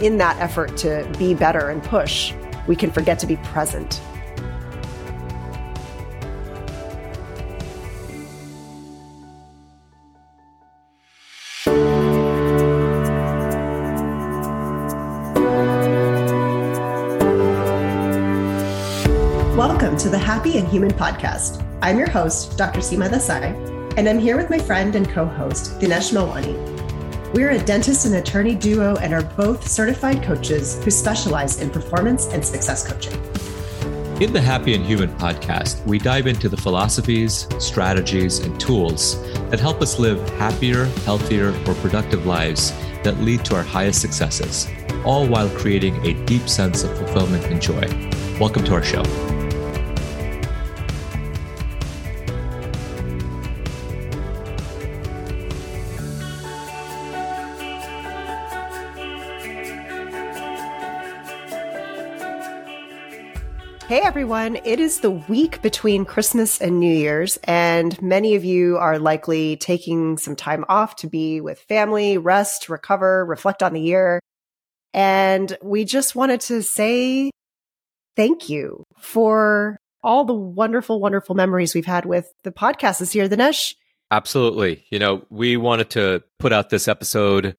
in that effort to be better and push, we can forget to be present. Welcome to the Happy and Human podcast. I'm your host, Dr. Seema Desai, and I'm here with my friend and co host, Dinesh Melwani. We're a dentist and attorney duo and are both certified coaches who specialize in performance and success coaching. In the Happy and Human podcast, we dive into the philosophies, strategies, and tools that help us live happier, healthier, or productive lives that lead to our highest successes, all while creating a deep sense of fulfillment and joy. Welcome to our show. Hey everyone, it is the week between Christmas and New Year's, and many of you are likely taking some time off to be with family, rest, recover, reflect on the year. And we just wanted to say thank you for all the wonderful, wonderful memories we've had with the podcast this year. Dinesh? Absolutely. You know, we wanted to put out this episode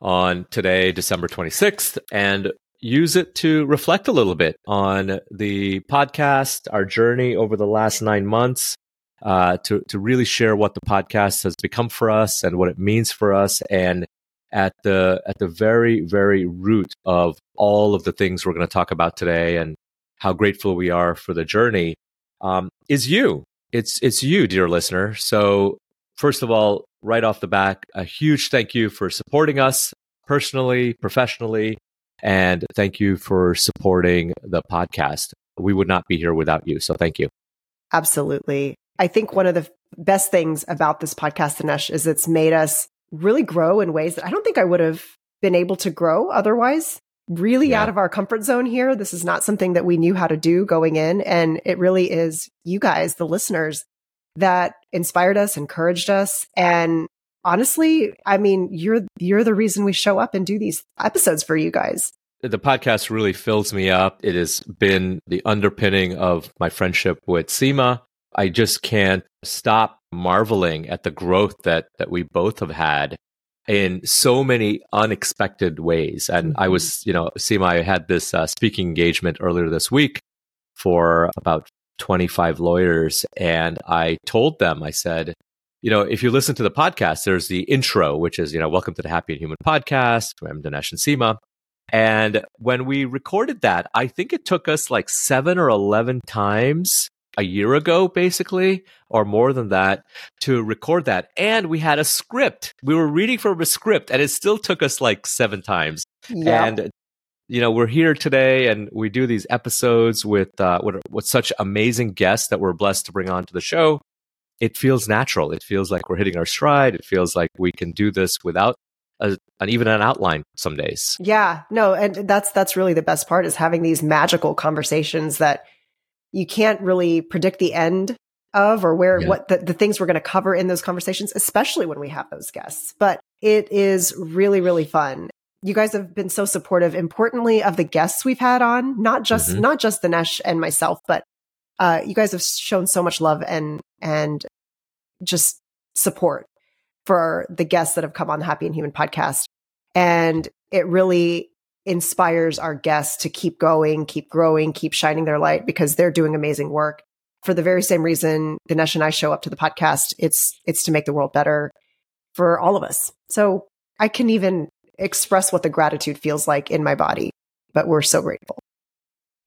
on today, December 26th, and use it to reflect a little bit on the podcast, our journey over the last nine months, uh, to to really share what the podcast has become for us and what it means for us, and at the at the very very root of all of the things we're going to talk about today, and how grateful we are for the journey, um, is you. It's it's you, dear listener. So first of all, right off the back, a huge thank you for supporting us personally, professionally, and thank you for supporting the podcast. We would not be here without you. So thank you. Absolutely. I think one of the best things about this podcast, Dinesh, is it's made us really grow in ways that I don't think I would have been able to grow otherwise. Really yeah. out of our comfort zone here. This is not something that we knew how to do going in. And it really is you guys, the listeners, that inspired us, encouraged us, and honestly, I mean, you're you're the reason we show up and do these episodes for you guys. The podcast really fills me up. It has been the underpinning of my friendship with Seema. I just can't stop marveling at the growth that that we both have had in so many unexpected ways. And mm-hmm. I was, you know, Seema, I had this uh, speaking engagement earlier this week for about 25 lawyers. And I told them, I said, you know, if you listen to the podcast, there's the intro, which is, you know, welcome to the Happy and Human podcast. I'm Dinesh and Seema. And when we recorded that, I think it took us like seven or 11 times a year ago, basically, or more than that, to record that. And we had a script. We were reading from a script, and it still took us like seven times. Yeah. And you know, we're here today, and we do these episodes with uh, with, with such amazing guests that we're blessed to bring on to the show it feels natural. It feels like we're hitting our stride. It feels like we can do this without a, an even an outline some days. Yeah, no, and that's that's really the best part is having these magical conversations that you can't really predict the end of or where yeah. what the, the things we're going to cover in those conversations, especially when we have those guests. But it is really, really fun. You guys have been so supportive, importantly, of the guests we've had on, not just mm-hmm. not just Dinesh and myself, but uh, you guys have shown so much love and and just support for the guests that have come on the Happy and Human podcast. And it really inspires our guests to keep going, keep growing, keep shining their light because they're doing amazing work. For the very same reason Dinesh and I show up to the podcast, it's it's to make the world better for all of us. So I can even express what the gratitude feels like in my body, but we're so grateful.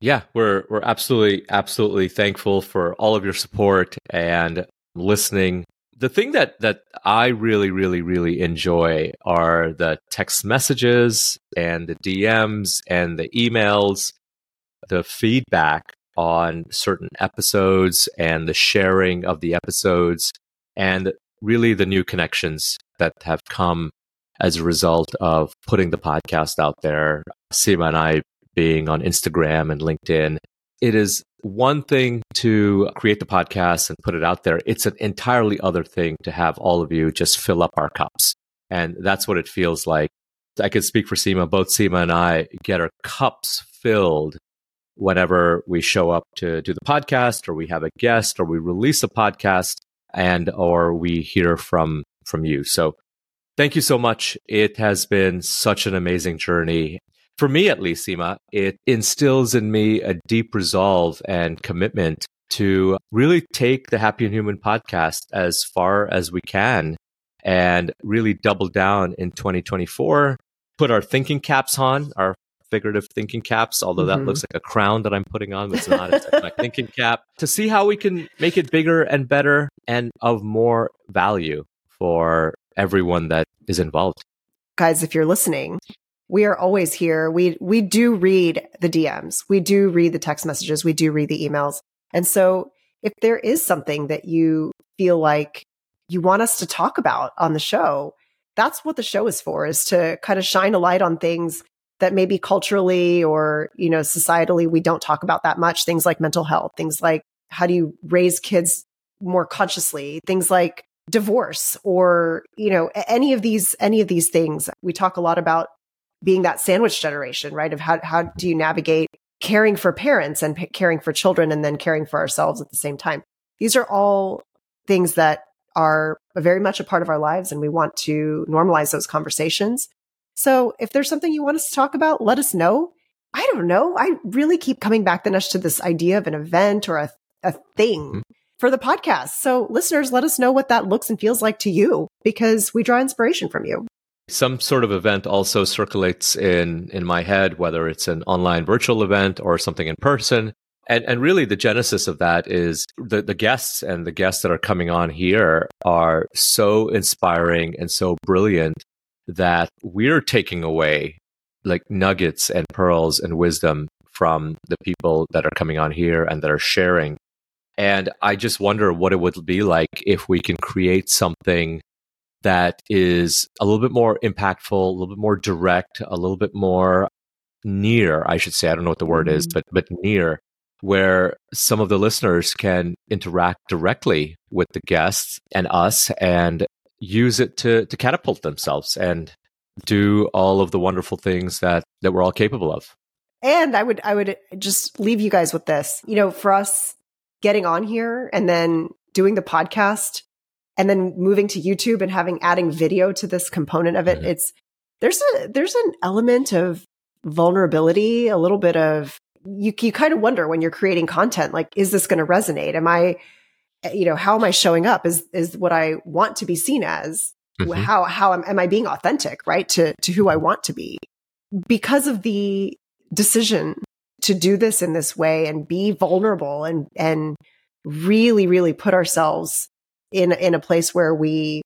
Yeah, we're we're absolutely absolutely thankful for all of your support and listening. The thing that that I really really really enjoy are the text messages and the DMs and the emails, the feedback on certain episodes and the sharing of the episodes and really the new connections that have come as a result of putting the podcast out there. Seema and I being on Instagram and LinkedIn. It is one thing to create the podcast and put it out there. It's an entirely other thing to have all of you just fill up our cups. And that's what it feels like I could speak for Seema, both Seema and I get our cups filled whenever we show up to do the podcast or we have a guest or we release a podcast and or we hear from from you. So thank you so much. It has been such an amazing journey. For me at least, Seema, it instills in me a deep resolve and commitment to really take the Happy and Human podcast as far as we can and really double down in 2024, put our thinking caps on, our figurative thinking caps, although mm-hmm. that looks like a crown that I'm putting on, but it's not. It's my thinking cap to see how we can make it bigger and better and of more value for everyone that is involved. Guys, if you're listening, we are always here. We we do read the DMs. We do read the text messages. We do read the emails. And so if there is something that you feel like you want us to talk about on the show, that's what the show is for, is to kind of shine a light on things that maybe culturally or, you know, societally we don't talk about that much. Things like mental health, things like how do you raise kids more consciously, things like divorce or, you know, any of these, any of these things. We talk a lot about being that sandwich generation, right? Of how, how do you navigate caring for parents and p- caring for children and then caring for ourselves at the same time. These are all things that are very much a part of our lives and we want to normalize those conversations. So if there's something you want us to talk about, let us know. I don't know. I really keep coming back then to this idea of an event or a, a thing mm-hmm. for the podcast. So listeners, let us know what that looks and feels like to you because we draw inspiration from you. Some sort of event also circulates in in my head, whether it's an online virtual event or something in person. And and really the genesis of that is the, the guests and the guests that are coming on here are so inspiring and so brilliant that we're taking away like nuggets and pearls and wisdom from the people that are coming on here and that are sharing. And I just wonder what it would be like if we can create something that is a little bit more impactful, a little bit more direct, a little bit more near, I should say. I don't know what the word mm-hmm. is, but but near where some of the listeners can interact directly with the guests and us and use it to to catapult themselves and do all of the wonderful things that that we're all capable of. And I would I would just leave you guys with this. You know, for us getting on here and then doing the podcast and then moving to YouTube and having adding video to this component of it, mm-hmm. it's there's a there's an element of vulnerability, a little bit of you you kind of wonder when you're creating content like is this going to resonate? Am I you know, how am I showing up is is what I want to be seen as. Mm-hmm. How how am, am I being authentic, right? To to who I want to be. Because of the decision to do this in this way and be vulnerable and and really really put ourselves in in a place where we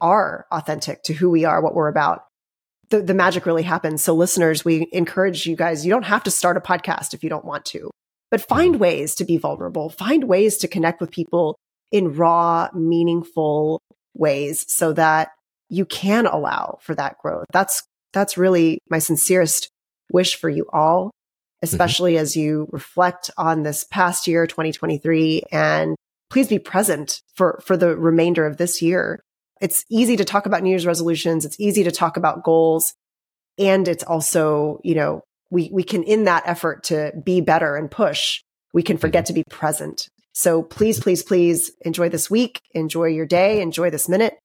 are authentic to who we are, what we're about. The, the magic really happens. So listeners, we encourage you guys, you don't have to start a podcast if you don't want to, but find ways to be vulnerable, find ways to connect with people in raw, meaningful ways so that you can allow for that growth. That's, that's really my sincerest wish for you all, mm-hmm. especially mm-hmm. as you reflect on this past year, 2023, and please be present for, for the remainder of this year. It's easy to talk about New Year's resolutions. It's easy to talk about goals. And it's also, you know, we, we can, in that effort to be better and push, we can forget mm-hmm. to be present. So please, please, please enjoy this week, enjoy your day, enjoy this minute,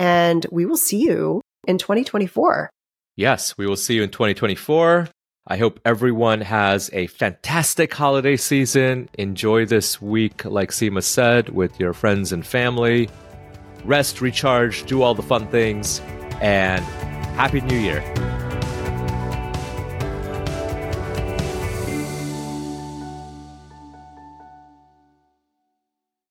and we will see you in 2024. Yes, we will see you in 2024. I hope everyone has a fantastic holiday season. Enjoy this week, like Seema said, with your friends and family. Rest, recharge, do all the fun things, and Happy New Year.